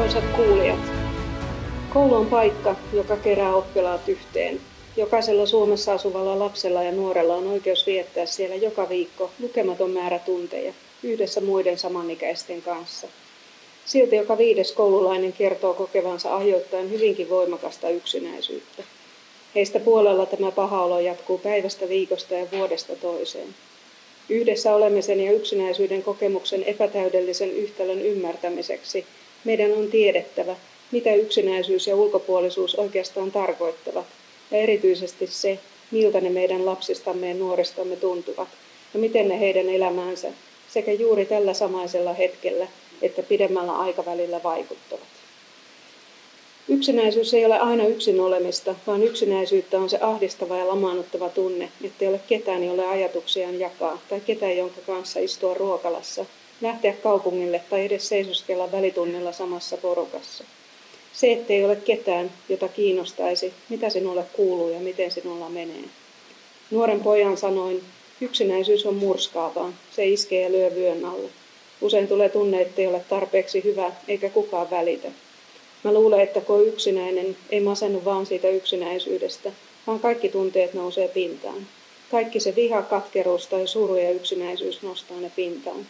Arvoisat kuulijat, koulu on paikka, joka kerää oppilaat yhteen. Jokaisella Suomessa asuvalla lapsella ja nuorella on oikeus viettää siellä joka viikko lukematon määrä tunteja yhdessä muiden samanikäisten kanssa. Silti joka viides koululainen kertoo kokevansa ajoittain hyvinkin voimakasta yksinäisyyttä. Heistä puolella tämä paha olo jatkuu päivästä viikosta ja vuodesta toiseen. Yhdessä olemisen ja yksinäisyyden kokemuksen epätäydellisen yhtälön ymmärtämiseksi meidän on tiedettävä, mitä yksinäisyys ja ulkopuolisuus oikeastaan tarkoittavat, ja erityisesti se, miltä ne meidän lapsistamme ja nuoristamme tuntuvat, ja miten ne heidän elämäänsä sekä juuri tällä samaisella hetkellä että pidemmällä aikavälillä vaikuttavat. Yksinäisyys ei ole aina yksin olemista, vaan yksinäisyyttä on se ahdistava ja lamaannuttava tunne, ettei ole ketään, jolle ajatuksiaan jakaa, tai ketään, jonka kanssa istua ruokalassa, lähteä kaupungille tai edes seisoskella välitunnilla samassa porukassa. Se, ettei ole ketään, jota kiinnostaisi, mitä sinulle kuuluu ja miten sinulla menee. Nuoren pojan sanoin, yksinäisyys on murskaavaa, se iskee ja lyö vyön alle. Usein tulee tunne, ettei ole tarpeeksi hyvä eikä kukaan välitä. Mä luulen, että kun yksinäinen, ei masennu vaan siitä yksinäisyydestä, vaan kaikki tunteet nousee pintaan. Kaikki se viha, katkeruus tai suru ja yksinäisyys nostaa ne pintaan.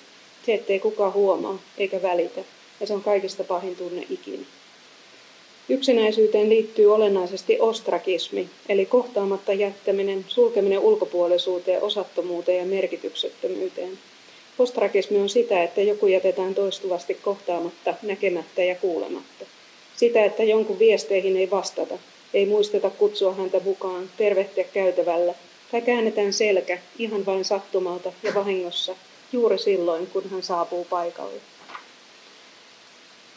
Se, ettei kukaan huomaa eikä välitä, ja se on kaikista pahin tunne ikinä. Yksinäisyyteen liittyy olennaisesti ostrakismi, eli kohtaamatta jättäminen, sulkeminen ulkopuolisuuteen, osattomuuteen ja merkityksettömyyteen. Ostrakismi on sitä, että joku jätetään toistuvasti kohtaamatta, näkemättä ja kuulematta. Sitä, että jonkun viesteihin ei vastata, ei muisteta kutsua häntä mukaan, tervehtiä käytävällä, tai käännetään selkä ihan vain sattumalta ja vahingossa juuri silloin, kun hän saapuu paikalle.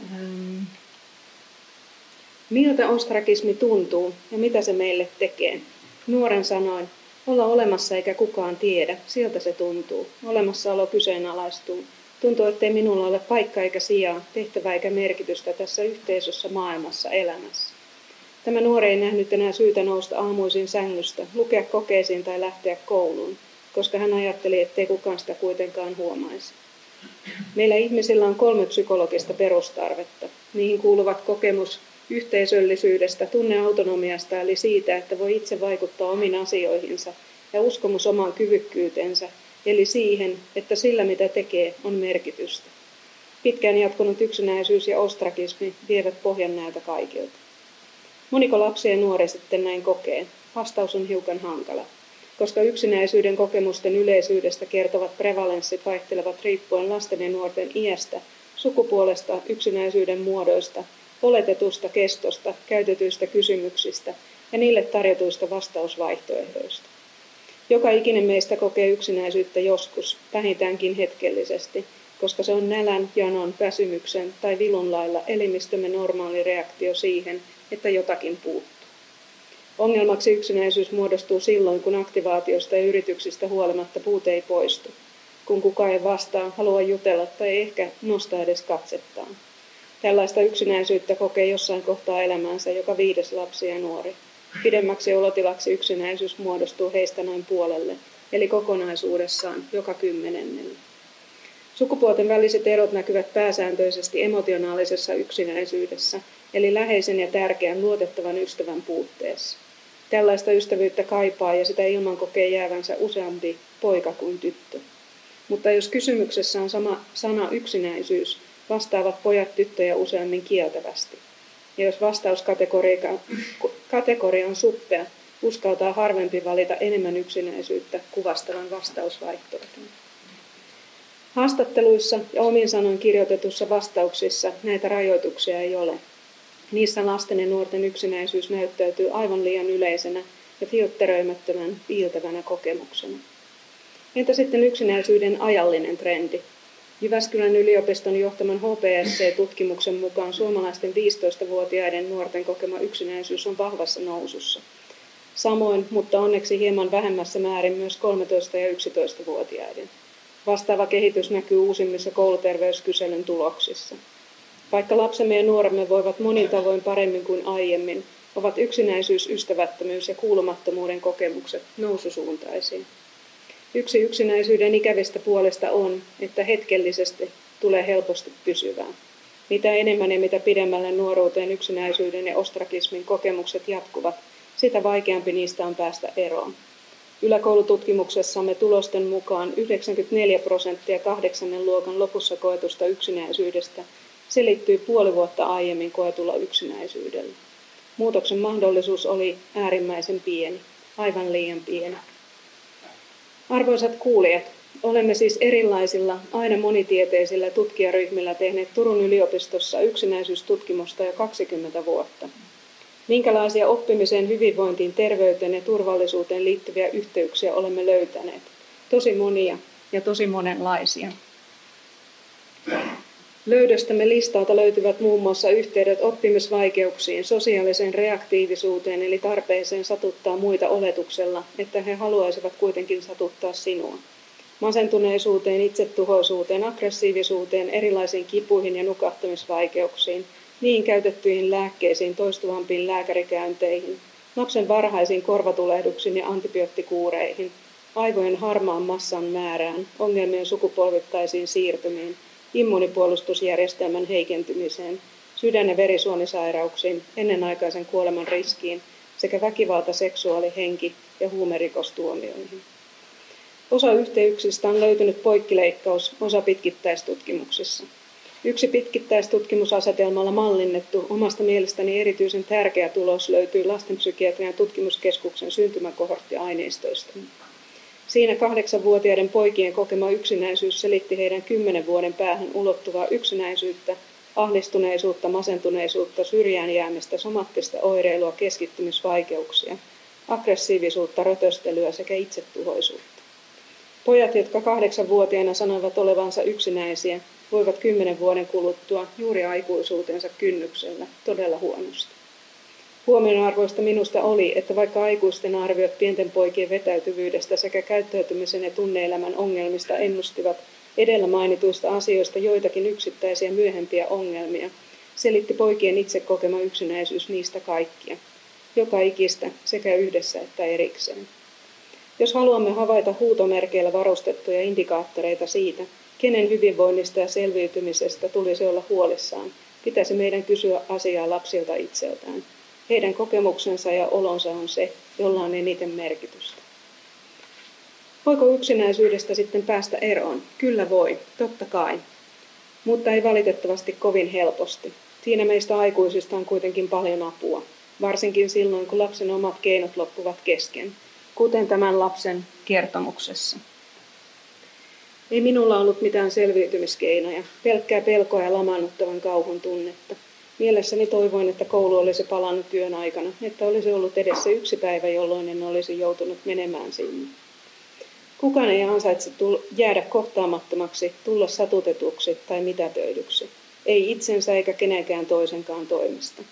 Ähm. Miltä ostrakismi tuntuu ja mitä se meille tekee? Nuoren sanoin, olla olemassa eikä kukaan tiedä, siltä se tuntuu. Olemassaolo kyseenalaistuu. Tuntuu, ettei minulla ole paikka eikä sijaa, tehtävä eikä merkitystä tässä yhteisössä, maailmassa, elämässä. Tämä nuori ei nähnyt enää syytä nousta aamuisin sängystä, lukea kokeisiin tai lähteä kouluun, koska hän ajatteli, ettei kukaan sitä kuitenkaan huomaisi. Meillä ihmisillä on kolme psykologista perustarvetta. Niihin kuuluvat kokemus yhteisöllisyydestä, tunneautonomiasta eli siitä, että voi itse vaikuttaa omiin asioihinsa ja uskomus omaan kyvykkyytensä, eli siihen, että sillä mitä tekee on merkitystä. Pitkään jatkunut yksinäisyys ja ostrakismi vievät pohjan näiltä kaikilta. Moniko lapsi ja nuori sitten näin kokee? Vastaus on hiukan hankala, koska yksinäisyyden kokemusten yleisyydestä kertovat prevalenssit vaihtelevat riippuen lasten ja nuorten iästä, sukupuolesta, yksinäisyyden muodoista, oletetusta kestosta, käytetyistä kysymyksistä ja niille tarjotuista vastausvaihtoehdoista. Joka ikinen meistä kokee yksinäisyyttä joskus, vähintäänkin hetkellisesti, koska se on nälän, janon, väsymyksen tai vilun lailla elimistömme normaali reaktio siihen, että jotakin puuttuu. Ongelmaksi yksinäisyys muodostuu silloin, kun aktivaatiosta ja yrityksistä huolimatta puute ei poistu, kun kukaan ei vastaa, halua jutella tai ehkä nosta edes katsettaan. Tällaista yksinäisyyttä kokee jossain kohtaa elämäänsä joka viides lapsi ja nuori. Pidemmäksi olotilaksi yksinäisyys muodostuu heistä noin puolelle, eli kokonaisuudessaan joka kymmenennelle. Sukupuolten väliset erot näkyvät pääsääntöisesti emotionaalisessa yksinäisyydessä, eli läheisen ja tärkeän luotettavan ystävän puutteessa. Tällaista ystävyyttä kaipaa ja sitä ilman kokee jäävänsä useampi poika kuin tyttö. Mutta jos kysymyksessä on sama sana yksinäisyys, vastaavat pojat tyttöjä useammin kieltävästi. Ja jos vastauskategoria on suppea, uskaltaa harvempi valita enemmän yksinäisyyttä kuvastavan vastausvaihtoehdon. Haastatteluissa ja omin sanoin kirjoitetussa vastauksissa näitä rajoituksia ei ole. Niissä lasten ja nuorten yksinäisyys näyttäytyy aivan liian yleisenä ja filtteröimättömän viiltävänä kokemuksena. Entä sitten yksinäisyyden ajallinen trendi? Jyväskylän yliopiston johtaman HPSC-tutkimuksen mukaan suomalaisten 15-vuotiaiden nuorten kokema yksinäisyys on vahvassa nousussa. Samoin, mutta onneksi hieman vähemmässä määrin myös 13- ja 11-vuotiaiden. Vastaava kehitys näkyy uusimmissa kouluterveyskyselyn tuloksissa. Vaikka lapsemme ja nuoremme voivat monin tavoin paremmin kuin aiemmin, ovat yksinäisyys, ystävättömyys ja kuulumattomuuden kokemukset noususuuntaisiin. Yksi yksinäisyyden ikävistä puolesta on, että hetkellisesti tulee helposti pysyvää. Mitä enemmän ja mitä pidemmälle nuoruuteen yksinäisyyden ja ostrakismin kokemukset jatkuvat, sitä vaikeampi niistä on päästä eroon. Yläkoulututkimuksessamme tulosten mukaan 94 prosenttia kahdeksannen luokan lopussa koetusta yksinäisyydestä selittyy puoli vuotta aiemmin koetulla yksinäisyydellä. Muutoksen mahdollisuus oli äärimmäisen pieni, aivan liian pieni. Arvoisat kuulijat, olemme siis erilaisilla, aina monitieteisillä tutkijaryhmillä tehneet Turun yliopistossa yksinäisyystutkimusta jo 20 vuotta. Minkälaisia oppimiseen, hyvinvointiin, terveyteen ja turvallisuuteen liittyviä yhteyksiä olemme löytäneet? Tosi monia ja tosi monenlaisia. Löydöstämme listalta löytyvät muun muassa yhteydet oppimisvaikeuksiin, sosiaaliseen reaktiivisuuteen eli tarpeeseen satuttaa muita oletuksella, että he haluaisivat kuitenkin satuttaa sinua. Masentuneisuuteen, itsetuhoisuuteen, aggressiivisuuteen, erilaisiin kipuihin ja nukahtamisvaikeuksiin, niin käytettyihin lääkkeisiin, toistuvampiin lääkärikäynteihin, lapsen varhaisiin korvatulehduksiin ja antibioottikuureihin, aivojen harmaan massan määrään, ongelmien sukupolvittaisiin siirtymiin, immunipuolustusjärjestelmän heikentymiseen, sydän- ja verisuonisairauksiin, ennenaikaisen kuoleman riskiin sekä väkivalta, seksuaali-, henki- ja huumerikostuomioihin. Osa yhteyksistä on löytynyt poikkileikkaus, osa pitkittäistutkimuksissa. Yksi pitkittäistutkimusasetelmalla mallinnettu, omasta mielestäni erityisen tärkeä tulos löytyy lastenpsykiatrian tutkimuskeskuksen syntymäkohorttiaineistoista. Siinä kahdeksanvuotiaiden poikien kokema yksinäisyys selitti heidän kymmenen vuoden päähän ulottuvaa yksinäisyyttä, ahdistuneisuutta, masentuneisuutta, syrjään jäämistä, somattista oireilua, keskittymisvaikeuksia, aggressiivisuutta, rötöstelyä sekä itsetuhoisuutta. Pojat, jotka kahdeksanvuotiaina sanoivat olevansa yksinäisiä, voivat kymmenen vuoden kuluttua juuri aikuisuutensa kynnyksellä todella huonosti. Huomionarvoista minusta oli, että vaikka aikuisten arviot pienten poikien vetäytyvyydestä sekä käyttäytymisen ja tunneelämän ongelmista ennustivat edellä mainituista asioista joitakin yksittäisiä myöhempiä ongelmia, selitti poikien itse kokema yksinäisyys niistä kaikkia, joka ikistä sekä yhdessä että erikseen. Jos haluamme havaita huutomerkeillä varustettuja indikaattoreita siitä, kenen hyvinvoinnista ja selviytymisestä tulisi olla huolissaan, pitäisi meidän kysyä asiaa lapsilta itseltään. Heidän kokemuksensa ja olonsa on se, jolla on eniten merkitystä. Voiko yksinäisyydestä sitten päästä eroon? Kyllä voi, totta kai. Mutta ei valitettavasti kovin helposti. Siinä meistä aikuisista on kuitenkin paljon apua, varsinkin silloin kun lapsen omat keinot loppuvat kesken, kuten tämän lapsen kertomuksessa. Ei minulla ollut mitään selviytymiskeinoja, pelkkää pelkoa ja lamaannuttavan kauhun tunnetta. Mielessäni toivoin, että koulu olisi palannut työn aikana, että olisi ollut edessä yksi päivä, jolloin en olisi joutunut menemään sinne. Kukaan ei ansaitse jäädä kohtaamattomaksi, tulla satutetuksi tai mitätöidyksi. Ei itsensä eikä kenenkään toisenkaan toimesta.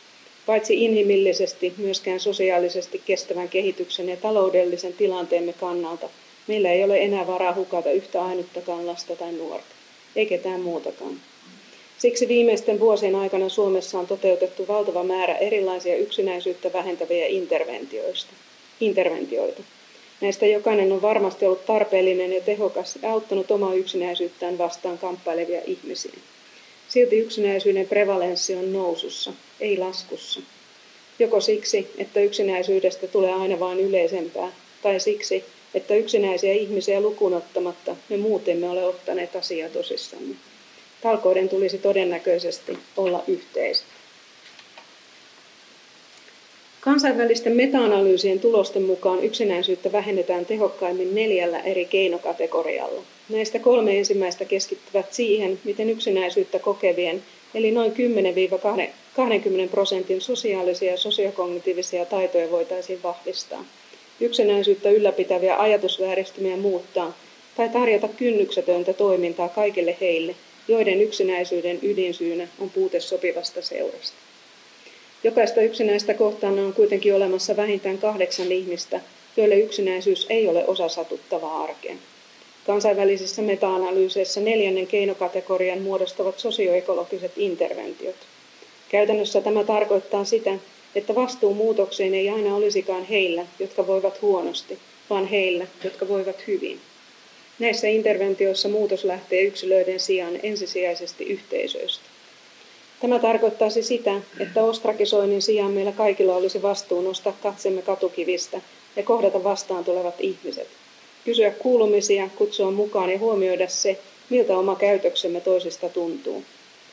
Paitsi inhimillisesti, myöskään sosiaalisesti kestävän kehityksen ja taloudellisen tilanteemme kannalta, meillä ei ole enää varaa hukata yhtä ainuttakaan lasta tai nuorta, ei ketään muutakaan. Siksi viimeisten vuosien aikana Suomessa on toteutettu valtava määrä erilaisia yksinäisyyttä vähentäviä interventioista, interventioita. Näistä jokainen on varmasti ollut tarpeellinen ja tehokas ja auttanut omaa yksinäisyyttään vastaan kamppailevia ihmisiä. Silti yksinäisyyden prevalenssi on nousussa, ei laskussa. Joko siksi, että yksinäisyydestä tulee aina vain yleisempää, tai siksi, että yksinäisiä ihmisiä lukunottamatta me muut emme ole ottaneet asiaa tosissamme. Talkoiden tulisi todennäköisesti olla yhteiset. Kansainvälisten meta-analyysien tulosten mukaan yksinäisyyttä vähennetään tehokkaimmin neljällä eri keinokategorialla. Näistä kolme ensimmäistä keskittyvät siihen, miten yksinäisyyttä kokevien, eli noin 10-20 prosentin sosiaalisia ja sosiokognitiivisia taitoja voitaisiin vahvistaa. Yksinäisyyttä ylläpitäviä ajatusvääristymiä muuttaa tai tarjota kynnyksetöntä toimintaa kaikille heille, joiden yksinäisyyden ydinsyynä on puute sopivasta seurasta. Jokaista yksinäistä kohtaan on kuitenkin olemassa vähintään kahdeksan ihmistä, joille yksinäisyys ei ole osa satuttavaa arkea. Kansainvälisissä meta-analyyseissä neljännen keinokategorian muodostavat sosioekologiset interventiot. Käytännössä tämä tarkoittaa sitä, että vastuu muutokseen ei aina olisikaan heillä, jotka voivat huonosti, vaan heillä, jotka voivat hyvin. Näissä interventioissa muutos lähtee yksilöiden sijaan ensisijaisesti yhteisöistä. Tämä tarkoittaisi sitä, että ostrakisoinnin sijaan meillä kaikilla olisi vastuu nostaa katsemme katukivistä ja kohdata vastaan tulevat ihmiset. Kysyä kuulumisia, kutsua mukaan ja huomioida se, miltä oma käytöksemme toisista tuntuu.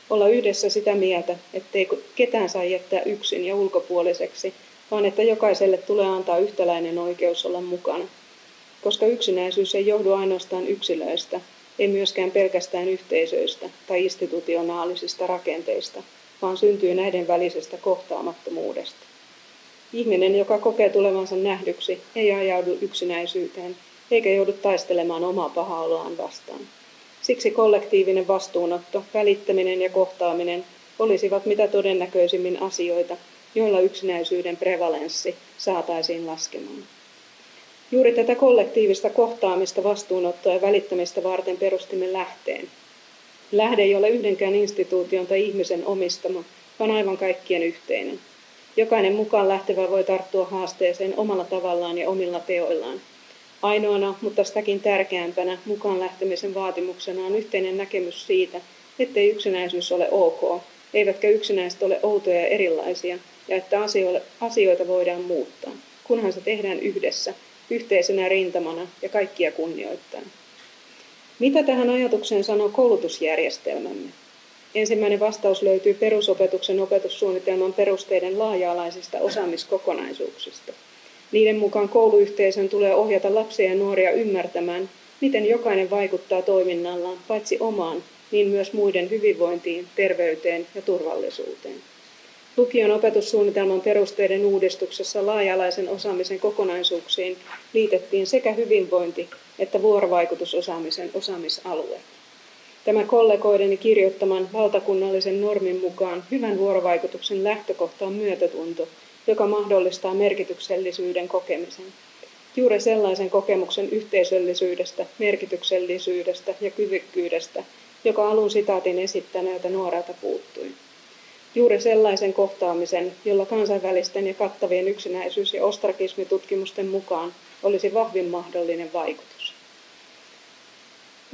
Olla yhdessä sitä mieltä, ettei ketään saa jättää yksin ja ulkopuoliseksi, vaan että jokaiselle tulee antaa yhtäläinen oikeus olla mukana. Koska yksinäisyys ei johdu ainoastaan yksilöistä, ei myöskään pelkästään yhteisöistä tai institutionaalisista rakenteista, vaan syntyy näiden välisestä kohtaamattomuudesta. Ihminen, joka kokee tulevansa nähdyksi, ei ajaudu yksinäisyyteen, eikä joudu taistelemaan omaa pahaa vastaan. Siksi kollektiivinen vastuunotto, välittäminen ja kohtaaminen olisivat mitä todennäköisimmin asioita, joilla yksinäisyyden prevalenssi saataisiin laskemaan. Juuri tätä kollektiivista kohtaamista, vastuunottoa ja välittämistä varten perustimme lähteen. Lähde ei ole yhdenkään instituution tai ihmisen omistama, vaan aivan kaikkien yhteinen. Jokainen mukaan lähtevä voi tarttua haasteeseen omalla tavallaan ja omilla teoillaan. Ainoana, mutta sitäkin tärkeämpänä mukaan lähtemisen vaatimuksena on yhteinen näkemys siitä, ettei yksinäisyys ole ok, eivätkä yksinäiset ole outoja ja erilaisia, ja että asioita voidaan muuttaa, kunhan se tehdään yhdessä, yhteisenä rintamana ja kaikkia kunnioittain. Mitä tähän ajatukseen sanoo koulutusjärjestelmämme? Ensimmäinen vastaus löytyy perusopetuksen opetussuunnitelman perusteiden laaja-alaisista osaamiskokonaisuuksista. Niiden mukaan kouluyhteisön tulee ohjata lapsia ja nuoria ymmärtämään, miten jokainen vaikuttaa toiminnallaan paitsi omaan, niin myös muiden hyvinvointiin, terveyteen ja turvallisuuteen. Lukion opetussuunnitelman perusteiden uudistuksessa laaja-alaisen osaamisen kokonaisuuksiin liitettiin sekä hyvinvointi- että vuorovaikutusosaamisen osaamisalue. Tämä kollegoideni kirjoittaman valtakunnallisen normin mukaan hyvän vuorovaikutuksen lähtökohta on myötätunto, joka mahdollistaa merkityksellisyyden kokemisen. Juuri sellaisen kokemuksen yhteisöllisyydestä, merkityksellisyydestä ja kyvykkyydestä, joka alun sitaatin esittäneeltä nuorelta puuttui. Juuri sellaisen kohtaamisen, jolla kansainvälisten ja kattavien yksinäisyys- ja ostrakismitutkimusten mukaan olisi vahvin mahdollinen vaikutus.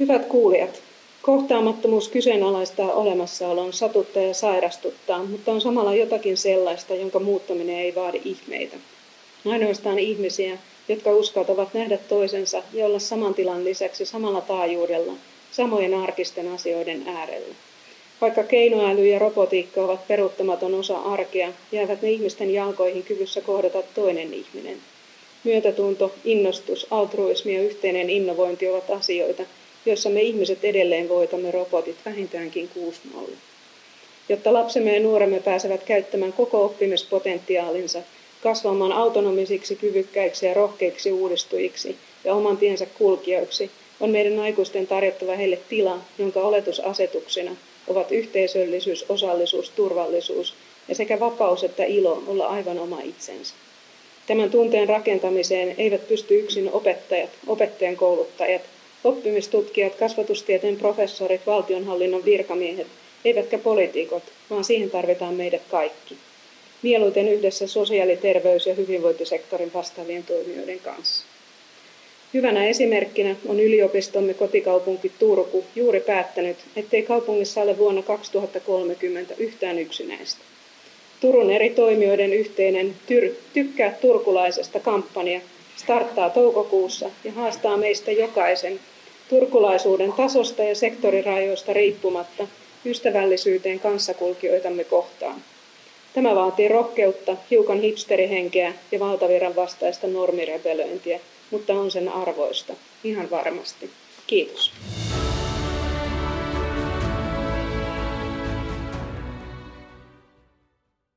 Hyvät kuulijat, kohtaamattomuus kyseenalaistaa olemassaolon, satuttaa ja sairastuttaa, mutta on samalla jotakin sellaista, jonka muuttaminen ei vaadi ihmeitä. Ainoastaan ihmisiä, jotka uskaltavat nähdä toisensa ja olla saman tilan lisäksi samalla taajuudella, samojen arkisten asioiden äärellä. Vaikka keinoäly ja robotiikka ovat peruuttamaton osa arkea, jäävät ne ihmisten jalkoihin kyvyssä kohdata toinen ihminen. Myötätunto, innostus, altruismi ja yhteinen innovointi ovat asioita, joissa me ihmiset edelleen voitamme robotit vähintäänkin 6-0. Jotta lapsemme ja nuoremme pääsevät käyttämään koko oppimispotentiaalinsa, kasvamaan autonomisiksi, kyvykkäiksi ja rohkeiksi uudistujiksi ja oman tiensä kulkijoiksi, on meidän aikuisten tarjottava heille tila, jonka oletusasetuksina ovat yhteisöllisyys, osallisuus, turvallisuus ja sekä vapaus että ilo olla aivan oma itsensä. Tämän tunteen rakentamiseen eivät pysty yksin opettajat, opettajan kouluttajat, oppimistutkijat, kasvatustieteen professorit, valtionhallinnon virkamiehet, eivätkä poliitikot, vaan siihen tarvitaan meidät kaikki. Mieluiten yhdessä sosiaali-, terveys- ja hyvinvointisektorin vastaavien toimijoiden kanssa. Hyvänä esimerkkinä on yliopistomme kotikaupunki Turku juuri päättänyt, ettei kaupungissa ole vuonna 2030 yhtään yksinäistä. Turun eri toimijoiden yhteinen tyr- Tykkää turkulaisesta kampanja starttaa toukokuussa ja haastaa meistä jokaisen turkulaisuuden tasosta ja sektorirajoista riippumatta ystävällisyyteen kanssakulkijoitamme kohtaan. Tämä vaatii rohkeutta, hiukan hipsterihenkeä ja valtaviran vastaista normirebelöintiä, mutta on sen arvoista, ihan varmasti. Kiitos.